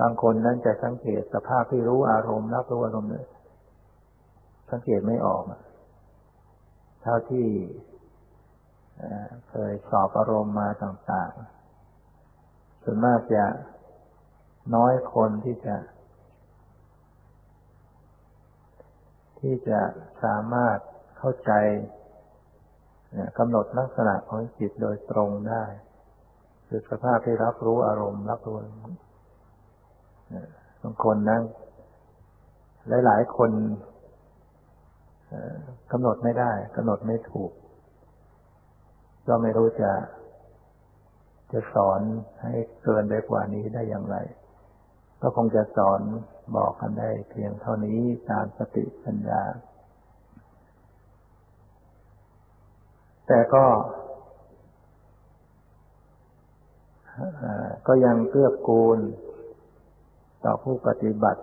บางคนนั้นจะสังเกตสภาพที่รู้อารมณ์รับรู้อารมณ์เนี่ยสังเกตไม่ออกเท่าที่เคยสอบอารมณ์มาต่างๆ ส่วนมากจะน้อยคนที่จะ ที่จะสามารถเข้าใจกำหนดลักษณะของจิตโดยตรงได้ คือสภาพที่รับรู้อารมณ์ รับรู้บางคนนั่งหลาย ๆ คนกำหนดไม่ได้กำหนดไม่ถูก ก็ไม่รู้จะ จะสอนให้เกินไปกว่านี้ได้อย่างไร ก็คงจะสอนบอกกันได้ เพียงเท่านี้ตามสติปัญญา แต่ก็ ก็ยังเกื้อกูล ต่อผู้ปฏิบัติ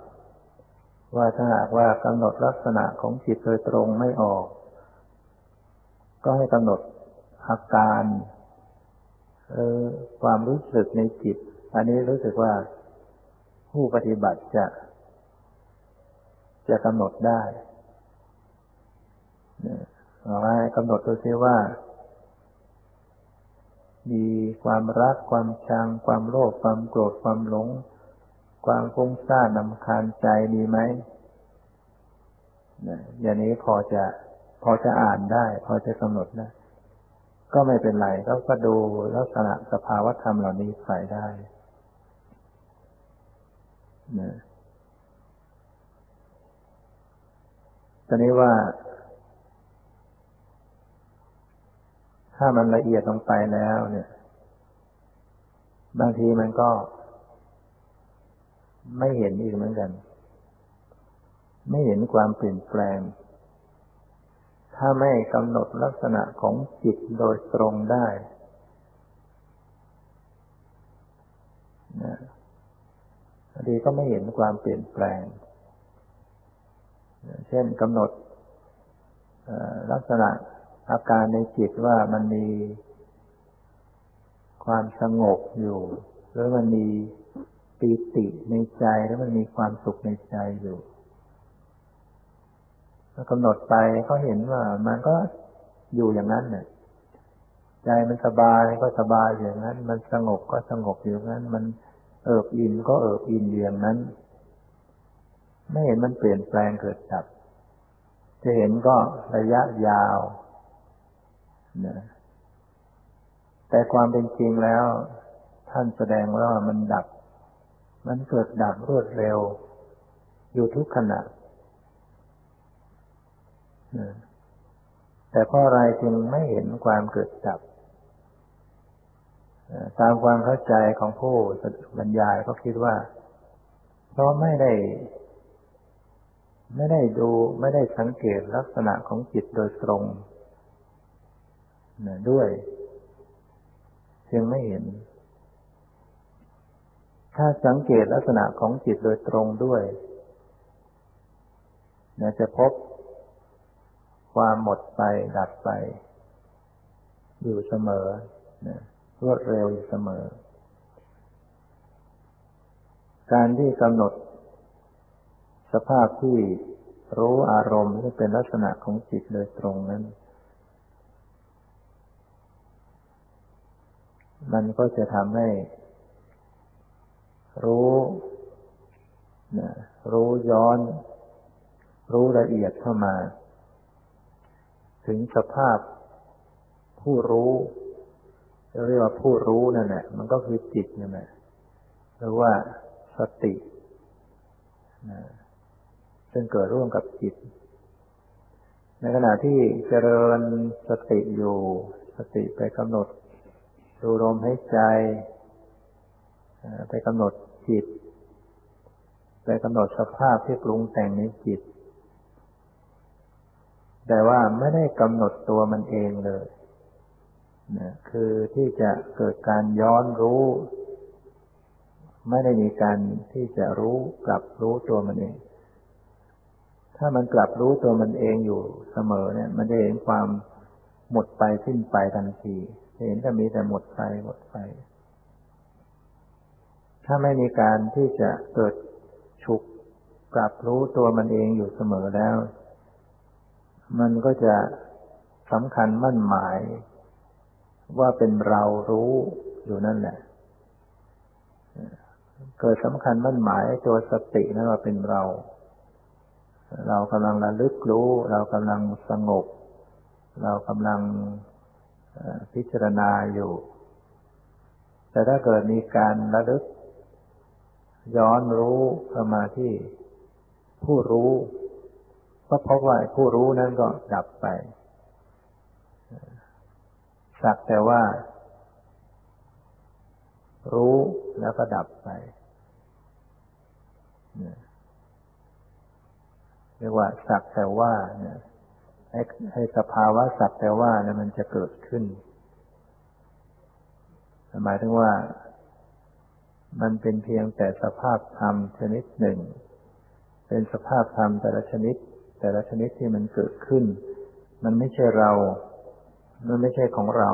ว่าถ้าหากว่ากำหนดลักษณะของจิตโดยตรงไม่ออก ก็ให้กำหนดอาการเออความรู้สึกในจิต อันนี้รู้สึกว่าผู้ปฏิบัติจะ จะกำหนดได้เอาให้กำหนดดูซิว่า มีความรักความชัง ความโลภความโกรธความหลง ความฟุ้งซ่านนำคาญใจมีไหมอย่างนี้พอจะพอจะอ่านได้ พอจะกำหนดได้ก็ไม่เป็นไรก็ก็ดูลักษณะสภาวธรรมเหล่านี้ใส่ได้นะตอนนี้ว่า ถ้ามันละเอียดลงไปแล้ว เนี่ย บางทีมันก็ไม่เห็นอีกเหมือนกัน ไม่เห็นความเปลี่ยนแปลง ถ้าไม่กำหนดลักษณะของจิตโดยตรงได้นะดีก็ไม่เห็นความเปลี่ยนแปลง เช่นกำหนดลักษณะ อาการในจิตว่ามันมีความสงบอยู่ หรือมันมีปีติในใจแล้วมันมีความสุขในใจอยู่กำหนดไปก็เห็นว่ามันก็อยู่อย่างนั้นเนี่ยใจมันสบายก็สบายอย่างนั้น มันสงบก็สงบอย่างนั้น มันเอิบอิ่นก็เอิบอิ่นอย่างนั้น ไม่เห็นมันเปลี่ยนแปลงเกิดดับ จะเห็นก็ระยะยาว นะแต่ความเป็นจริงแล้ว ท่านแสดงว่ามันดับ มันเกิดดับรวดเร็ว อยู่ทุกขณะแต่เพราะอะไรจึงไม่เห็นความเกิดดับ ตามความเข้าใจของผู้บรรยายก็คิดว่า เพราะไม่ได้ ไม่ได้ดูไม่ได้สังเกตลักษณะของจิตโดยตรง นะด้วย จึงไม่เห็น ถ้าสังเกตลักษณะของจิตโดยตรงด้วยนะจะพบความหมดไปดับไป อยู่เสมอนะรวดเร็วอยู่เสมอ การที่กำหนด สภาพที่รู้อารมณ์ที่เป็นลักษณะของจิตโดยตรงนั้น มันก็จะทำให้ รู้นะรู้ย้อน รู้ละเอียดเข้ามา ถึงสภาพผู้รู้เรียกว่าผู้รู้นั่นแหละมันก็คือจิตนั่นแหละหรือว่าสตินะซึ่งเกิดร่วมกับจิต ในขณะที่เจริญสติอยู่ สติไปกำหนด ดูลมหายใจ ไปกำหนดจิต ไปกำหนดสภาพที่ปรุงแต่งในจิต แต่ว่าไม่ได้กำหนดตัวมันเองเลยนะคือที่จะเกิดการย้อนรู้ ไม่ได้มีการที่จะรู้กลับรู้ตัวมันเอง ถ้ามันกลับรู้ตัวมันเองอยู่เสมอเนี่ย มันจะเห็นความหมดไปสิ้นไปทันที เห็นแต่มีแต่หมดไปหมดไป ถ้าไม่มีการที่จะเกิดฉุกกลับรู้ตัวมันเองอยู่เสมอแล้ว มันก็จะสำคัญมั่นหมาย ว่าเป็นเรารู้อยู่นั่นแหละ เกิดสำคัญมั่นหมายตัวสตินั่นว่าเป็นเรา เรากำลังระลึกรู้ เรากำลังสงบ เรากำลัง พิจารณาอยู่ แต่ถ้าเกิดมีการระลึก ย้อนรู้เข้ามาที่ผู้รู้ ก็พบว่าผู้รู้นั้นก็ดับไป สักแต่ว่า รู้แล้วก็ดับไปเรียกว่าสักแต่ว่าเนี่ย ให้ให้สภาวะสักแต่ว่าเนี่ยมันจะเกิดขึ้น หมายถึงว่า มันเป็นเพียงแต่สภาพธรรมชนิดหนึ่ง เป็นสภาพธรรมแต่ละชนิด แต่ละชนิดที่มันเกิดขึ้น มันไม่ใช่เรา มันไม่ใช่ของเรา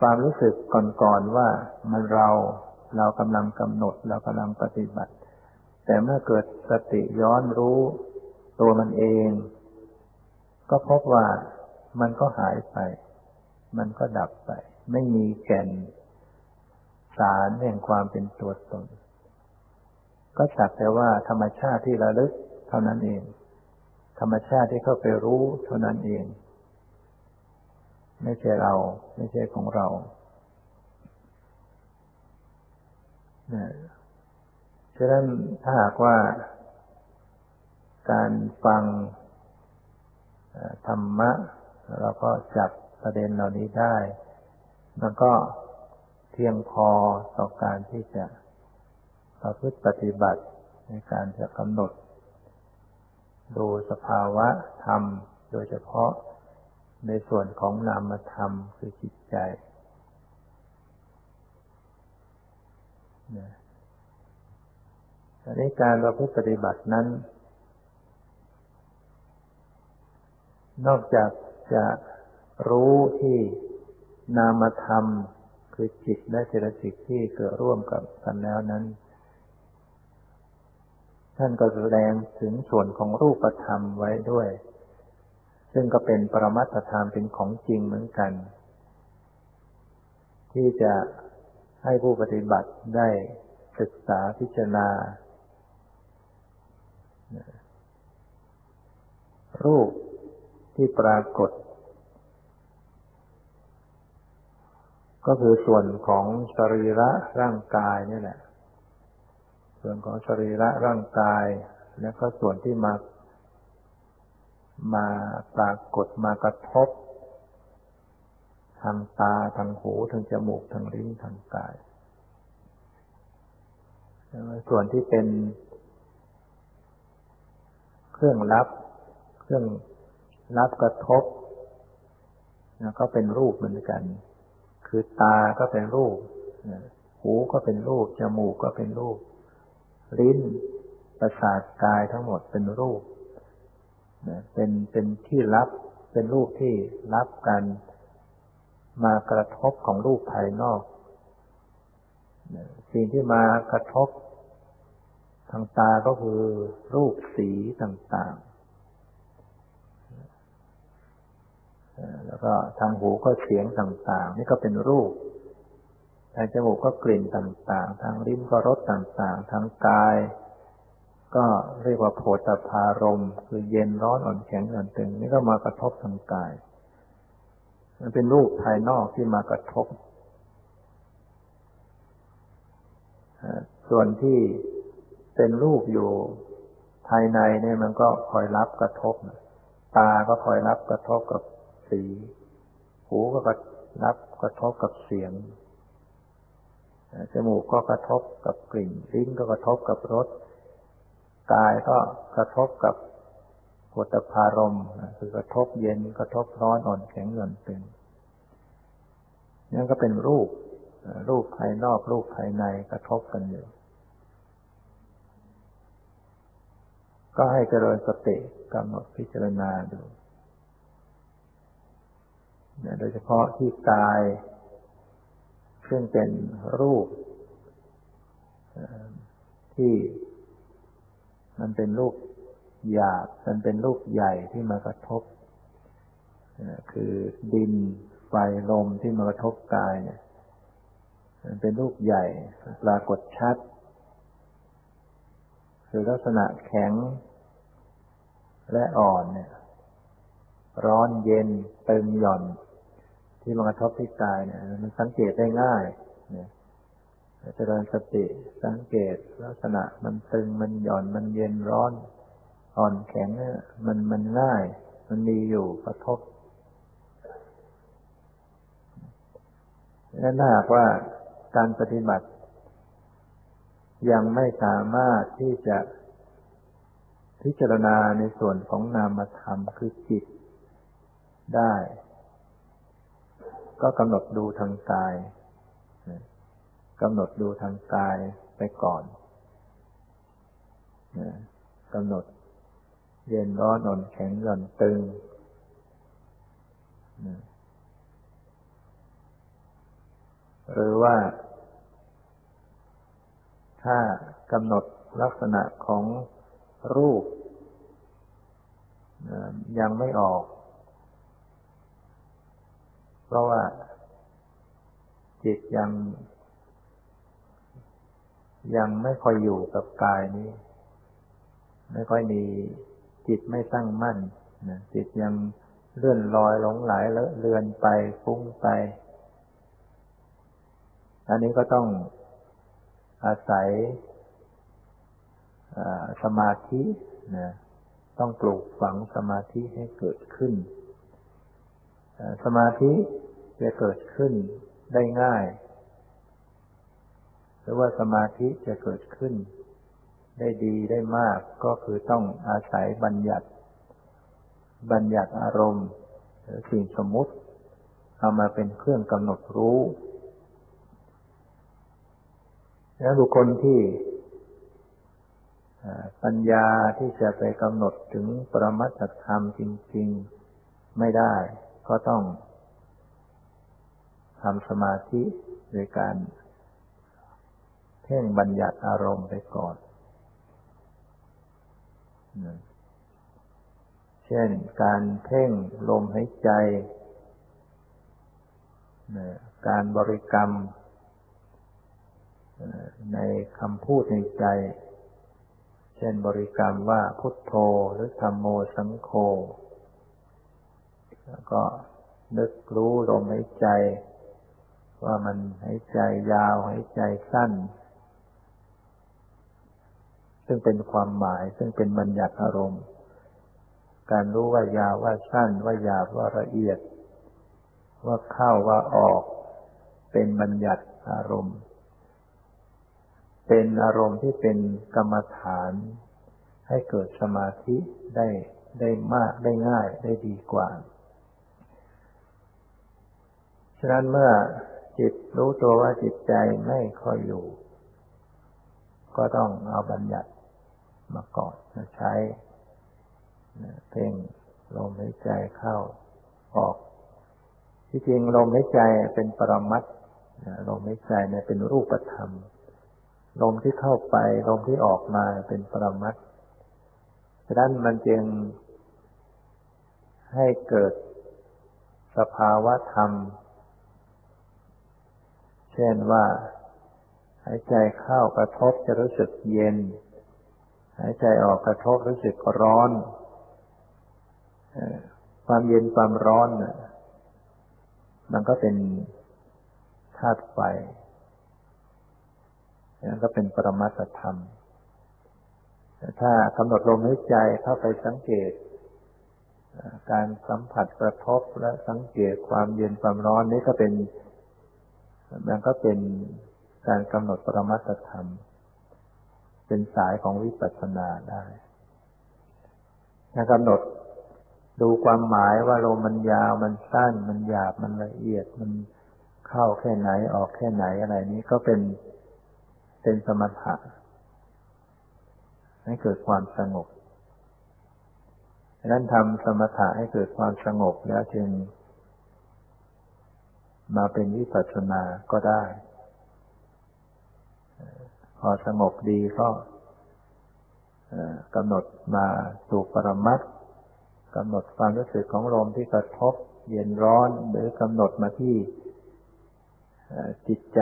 ความรู้สึกก่อนๆว่ามันเรา เรากำลังกำหนด เรากำลังปฏิบัติ แต่เมื่อเกิดสติย้อนรู้ตัวมันเอง ก็พบว่ามันก็หายไป มันก็ดับไป ไม่มีแก่นสารแห่งความเป็นตัวตน ก็สักแต่ว่าธรรมชาติที่ระลึกเท่านั้นเอง ธรรมชาติที่เข้าไปรู้เท่านั้นเอง ไม่ใช่เรา ไม่ใช่ของเรานะฉะนั้นถ้าหากว่าการฟัง ธรรมะ เราก็จับประเด็นเหล่านี้ได้ มันก็เพียงพอต่อการที่จะประพฤติปฏิบัติในการจะกำหนด ดูสภาวะธรรม โดยเฉพาะในส่วนของนามธรรมคือจิตใจอันนี้การเราพูดปฏิบัตินั้น นอกจากจะรู้ที่นามธรรม คือจิตและเจตสิกที่เกิดร่วมกับกันแล้วนั้น ท่านก็แสดงถึงส่วนของรูปธรรมไว้ด้วย ซึ่งก็เป็นปรมัตธรรมเป็นของจริงเหมือนกัน ที่จะให้ผู้ปฏิบัติได้ศึกษาพิจารณา รูป ที่ปรากฏ ก็คือส่วนของสรีระร่างกายนี่แหละ ส่วนของสรีระร่างกาย แล้วก็ส่วนที่มา มาปรากฏมากระทบ ทางตาทางหูทางจมูกทางลิ้นทางกาย ส่วนที่เป็น เครื่องรับ เครื่อง รับกระทบก็เป็นรูปเหมือนกัน คือตาก็เป็นรูป หูก็เป็นรูป จมูกก็เป็นรูป ลิ้น ประสาทกายทั้งหมดเป็นรูป เป็น เป็นที่รับ เป็นรูปที่รับกันมากระทบของรูปภายนอก สิ่งที่มากระทบทางตาก็คือรูปสีต่าง แล้วก็ทางหูก็เสียงต่างๆ นี่ก็เป็นรูป ทางจมูกก็กลิ่นต่างๆ ทางลิ้นก็รสต่างๆ ทางกาย ก็เรียกว่าโผฏฐารมคือเย็นร้อนอ่อนแข็งอ่อนตึง นี่ก็มากระทบทางกาย มันเป็นรูปภายนอกที่มากระทบ ส่วนที่เป็นรูปอยู่ภายในเนี่ยมันก็คอยรับกระทบ ตาก็คอยรับกระทบกับ สี หูก็รับกระทบกับเสียง จมูกก็กระทบกับกลิ่น ลิ้นก็กระทบกับรส กายก็กระทบกับกฏพารมคือกระทบเย็น กระทบร้อนอ่อนแข็งหย่อนตึงนั่นก็เป็นรูป รูปภายนอก รูปภายในกระทบกันอยู่ ก็ให้เจริญสติกำหนดพิจารณาดู โดยเฉพาะที่กาย ซึ่งเป็นรูปที่มันเป็นรูปหยาบ มันเป็นรูปใหญ่ที่มากระทบ คือดิน ไฟ ลมที่มากระทบกายเนี่ย มันเป็นรูปใหญ่ปรากฏชัด คือลักษณะแข็งและอ่อนเนี่ย ร้อนเย็น ตึงหย่อน ที่มากระทบที่กายเนี่ย มันสังเกตได้ง่ายเนี่ยเจริญสติสังเกตลักษณะมันตึงมันหย่อนมันเย็นร้อนอ่อนแข็งเนี่ยมันมันง่าย มันมีอยู่กระทบนั่นหากว่าการปฏิบัติ ยังไม่สามารถที่จะพิจารณาในส่วนของนามธรรมคือจิตได้ ก็กำหนดดูทางกายกำหนดดูทางกายไปก่อนกำหนดเย็นร้อนอ่อนแข็งหย่อนตึงหรือว่า ถ้ากำหนดลักษณะของรูปยังไม่ออก เพราะว่า จิตยัง ยังไม่ค่อยอยู่กับกายนี้ ไม่ค่อยมีจิตไม่ตั้งมั่นนะจิตยังเลื่อนลอยหลงไหลแล้วเลือนไปฟุ้งไปอันนี้ก็ต้องอาศัยสมาธินะต้องปลูกฝังสมาธิให้เกิดขึ้น สมาธิจะเกิดขึ้นได้ง่าย หรือว่าสมาธิจะเกิดขึ้น ได้ดีได้มากก็คือต้องอาศัยบัญญัติ บัญญัติอารมณ์หรือสิ่งสมมุติ เอามาเป็นเครื่องกำหนดรู้แล้วบุคคลที่ปัญญาที่จะไปกำหนดถึงปรมัตถธรรมจริง ๆ ไม่ได้ ก็ต้องทำสมาธิโดยการเพ่งบัญญัติอารมณ์ไปก่อน เช่นการเพ่งลมหายใจ การบริกรรมในคำพูดในใจ เช่นบริกรรมว่าพุทโธหรือธรรมโมสังโฆ แล้วก็นึกรู้ลมหายใจ ว่ามันหายใจยาวหายใจสั้น ซึ่งเป็นความหมายซึ่งเป็นบัญญัติอารมณ์ การรู้ว่ายาวว่าสั้นว่าหยาบว่าละเอียด ว่าเข้าว่าออก เป็นบัญญัติอารมณ์ เป็นอารมณ์ที่เป็นกรรมฐาน ให้เกิดสมาธิได้ได้มากได้ง่ายได้ดีกว่าะนั้นเมื่อจิตรู้ตัวว่าจิตใจไม่ค่อยอยู่ ก็ต้องเอาบัญญัติมาก่อนมาใช้เพ่งลมหายใจเข้าออก ที่จริงลมหายใจเป็นปรมัตลมหายใจเนี่ยเป็นรูปธรรม ลมที่เข้าไป ลมที่ออกมาเป็นปรมัตฉะนั้นมันจึงให้เกิดสภาวะธรรม เช่นว่า หายใจเข้ากระทบจะรู้สึกเย็น หายใจออกกระทบรู้สึกร้อนความเย็นความร้อนมันก็เป็นธาตุไฟนั่นก็เป็นปรมัตธรรม ถ้ากำหนดลมหายใจเข้าไปสังเกต การสัมผัสกระทบและสังเกตความเย็นความร้อนนี้ก็เป็น มันก็เป็นการกำหนดปรมัตธรรม เป็นสายของวิปัสสนาได้กำหนดดูความหมายว่าลมมันยาวมันสั้น มันหยาบมันละเอียดมันเข้าแค่ไหนออกแค่ไหนอะไรนี้ก็เป็นเป็นสมถะให้เกิดความสงบดังนั้นทำสมถะให้เกิดความสงบแล้วจึง มาเป็นวิปัสสนาก็ได้ พอสงบดีก็กำหนดมาสู่ปรมัตกำหนดความรู้สึกของลมที่กระทบ เย็นร้อนหรือกำหนดมาที่จิตใจ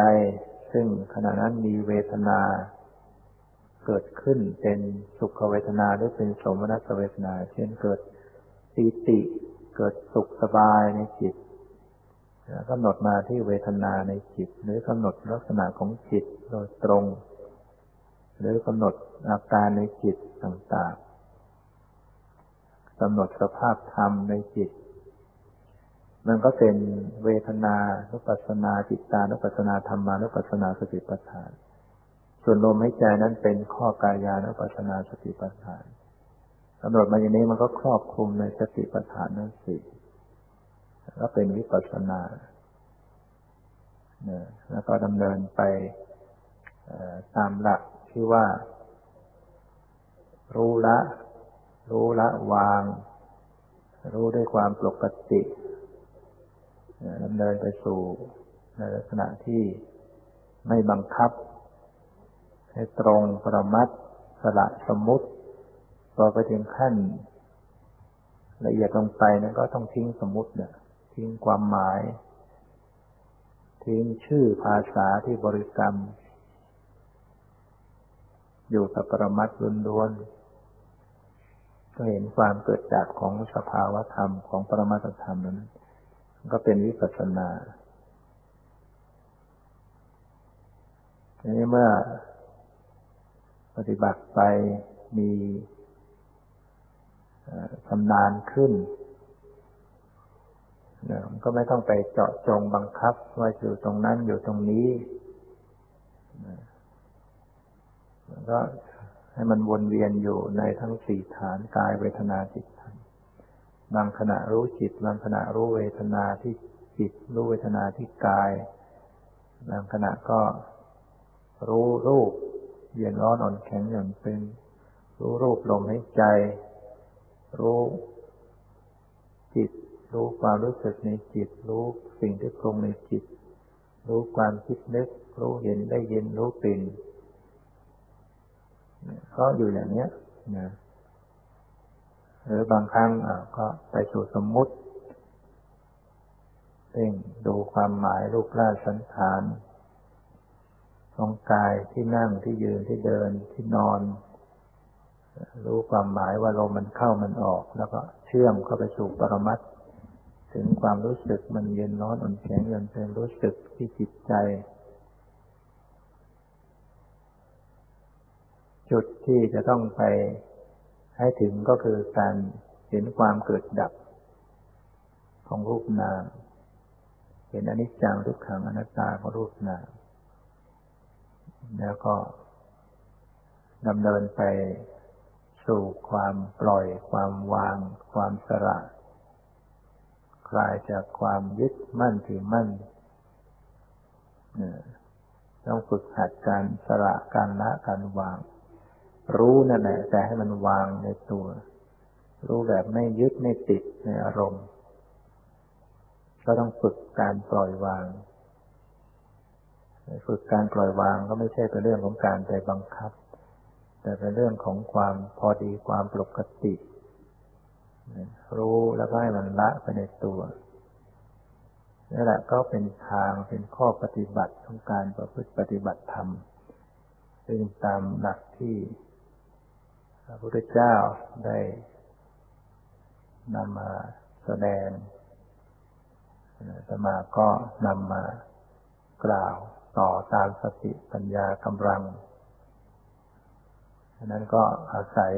ซึ่งขณะนั้นมีเวทนาเกิดขึ้นเป็นสุขเวทนาหรือเป็นสมนัสเวทนา เช่นเกิดปีติเกิดสุขสบายในจิต กำหนดมาที่เวทนาในจิต หรือกำหนดลักษณะของจิตโดยตรง หรือกำหนดอาการในจิตต่างๆกำหนดสภาพธรรมในจิต มันก็เป็นเวทนานุปัสนาจิตตานุปัสนาธรรมานุปัสนาสติปัฏฐาน ส่วนลมหายใจนั้นเป็นข้อกายานุปัสนาสติปัฏฐานกำหนดมาอย่างนี้มันก็ครอบคลุมในสติปัฏฐานนั้นสิ แล้วเป็นวิปัสสนาแล้วก็ดำเนินไปตามหลักที่ว่า รู้ละ รู้ละวาง รู้ด้วยความปกติดำเนินไปสู่ในลักษณะที่ไม่บังคับ ให้ตรงประมัดสละสมมุติพอไปถึงขั้น ละเอียดลงไปนั้นก็ต้องทิ้งสมมุติเนี่ย ทิ้งความหมาย ทิ้งชื่อภาษาที่บริกรรม อยู่กับปรมัตถ์ล้วนๆก็เห็นความเกิดจากของสภาวธรรมของปรมัตธรรมนั้น ก็เป็นวิปัสสนาทีนี้เมื่อปฏิบัติไปมีชำนาญขึ้น ก็ไม่ต้องไปเจาะจงบังคับ ว่าอยู่ตรงนั้นอยู่ตรงนี้ก็ให้มันวนเวียนอยู่ในทั้งสี่ฐานกายเวทนาจิตธรรมบางขณะรู้จิต บางขณะรู้เวทนาที่จิต รู้เวทนาที่กาย บางขณะก็รู้รูปเย็นร้อนอ่อนแข็งหย่อนตึงรู้รูปลมให้ใจ รู้ รู้ความรู้สึกในจิต รู้สิ่งที่ปรุงในจิต รู้ความคิดนึก รู้เห็นได้ยินรู้กลิ่นก็อยู่อย่างเนี้ยนะหรือบางครั้งก็ไปสู่สมมุติเพ่งดูความหมายรูปร่างสันฐานของกายที่นั่งที่ยืนที่เดินที่นอน รู้ความหมายว่าลมมันเข้ามันออก แล้วก็เชื่อมเข้าไปสู่ปรมัตถึ ถึงความรู้สึกมันเย็นร้อนอ่อนแข็งเย็นเป็นรู้สึกที่จิตใจ จุดที่จะต้องไปให้ถึงก็คือการเห็นความเกิดดับ ของรูปนาม เห็นอนิจจังทุกขังอนัตตาของรูปนาม แล้วก็ดำเนินไปสู่ความปล่อยความวาง ความสละ ลายจากความยึดมั่นถือมั่นต้องฝึกหัดการสละการละการวาง รู้นั่นแหละแต่ให้มันวางในตัว รู้แบบไม่ยึดไม่ติดในอารมณ์ ก็ต้องฝึกการปล่อยวางฝึกการปล่อยวางก็ไม่ใช่เป็นเรื่องของการไปบังคับ แต่เป็นเรื่องของความพอดีความปกติ รู้แล้วก็ให้มันละไปในตัวนี่แหละก็เป็นทางเป็นข้อปฏิบัติของการประพฤติปฏิบัติธรรม ซึ่งตามหลักที่พระพุทธเจ้าได้นำมาแสดงสมาก็นำมากล่าวต่อตามสติปัญญากำลังฉะนั้นก็อาศัย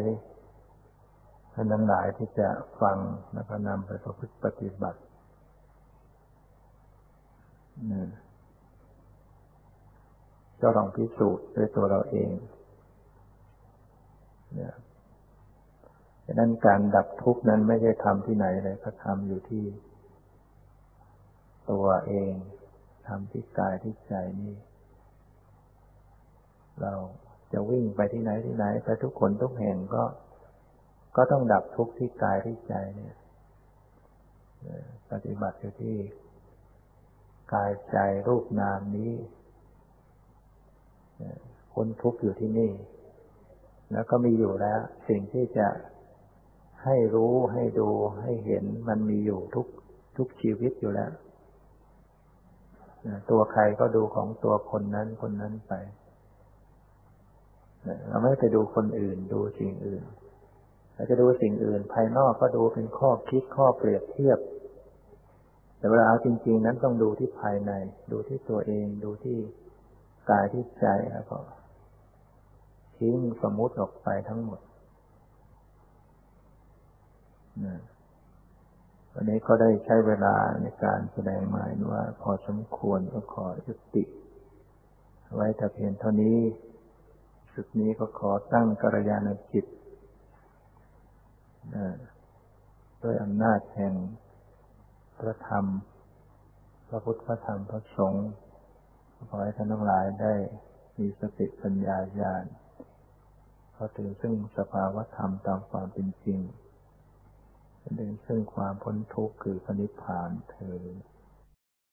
ท่านทั้งหลายที่จะฟังแล้วก็นำไปประพฤติปฏิบัติก็ต้องพิสูจน์ด้วยตัวเราเองเนี่ยดังนั้นการดับทุกข์นั้นไม่ใช่ทำที่ไหนเลยก็ทำอยู่ที่ตัวเองทำที่กายที่ใจนี่ เราจะวิ่งไปที่ไหนที่ไหนไปทุกคนทุกแห่งก็ ก็ต้องดับทุกข์ที่กายที่ใจเนี่ยปฏิบัติอยู่ที่กายใจรูปนามนี้พ้นทุกข์อยู่ที่นี่ แล้วก็มีอยู่แล้ว สิ่งที่จะให้รู้ให้ดูให้เห็นมันมีอยู่ทุกทุกชีวิตอยู่แล้ว ตัวใครก็ดูของตัวคนนั้นคนนั้นไป เราไม่ไปดูคนอื่นดูสิ่งอื่น เราจะดูสิ่งอื่นภายนอกก็ดูเป็นข้อคิดข้อเปรียบเทียบ แต่เวลาเอาจริง ๆ นั้นต้องดูที่ภายใน ดูที่ตัวเองดูที่กายที่ใจแล้วก็ทิ้งสมมุติออกไปทั้งหมดนะวันนี้ก็ได้ใช้เวลาในการแสดงหมายว่าพอสมควรก็ขอยุติ ไว้แต่เพียงเท่านี้สุดนี้ก็ขอตั้งกัลยาณจิต ด้วยอำนาจแห่งพระธรรม พระพุทธพระธรรมพระสงฆ์ขอให้ท่านทั้งหลายได้มีสติปัญญาญาณเข้าถึงซึ่งสภาวธรรมตามความเป็นจริงถึงซึ่งความพ้นทุกข์คือพระนิพพานเธอ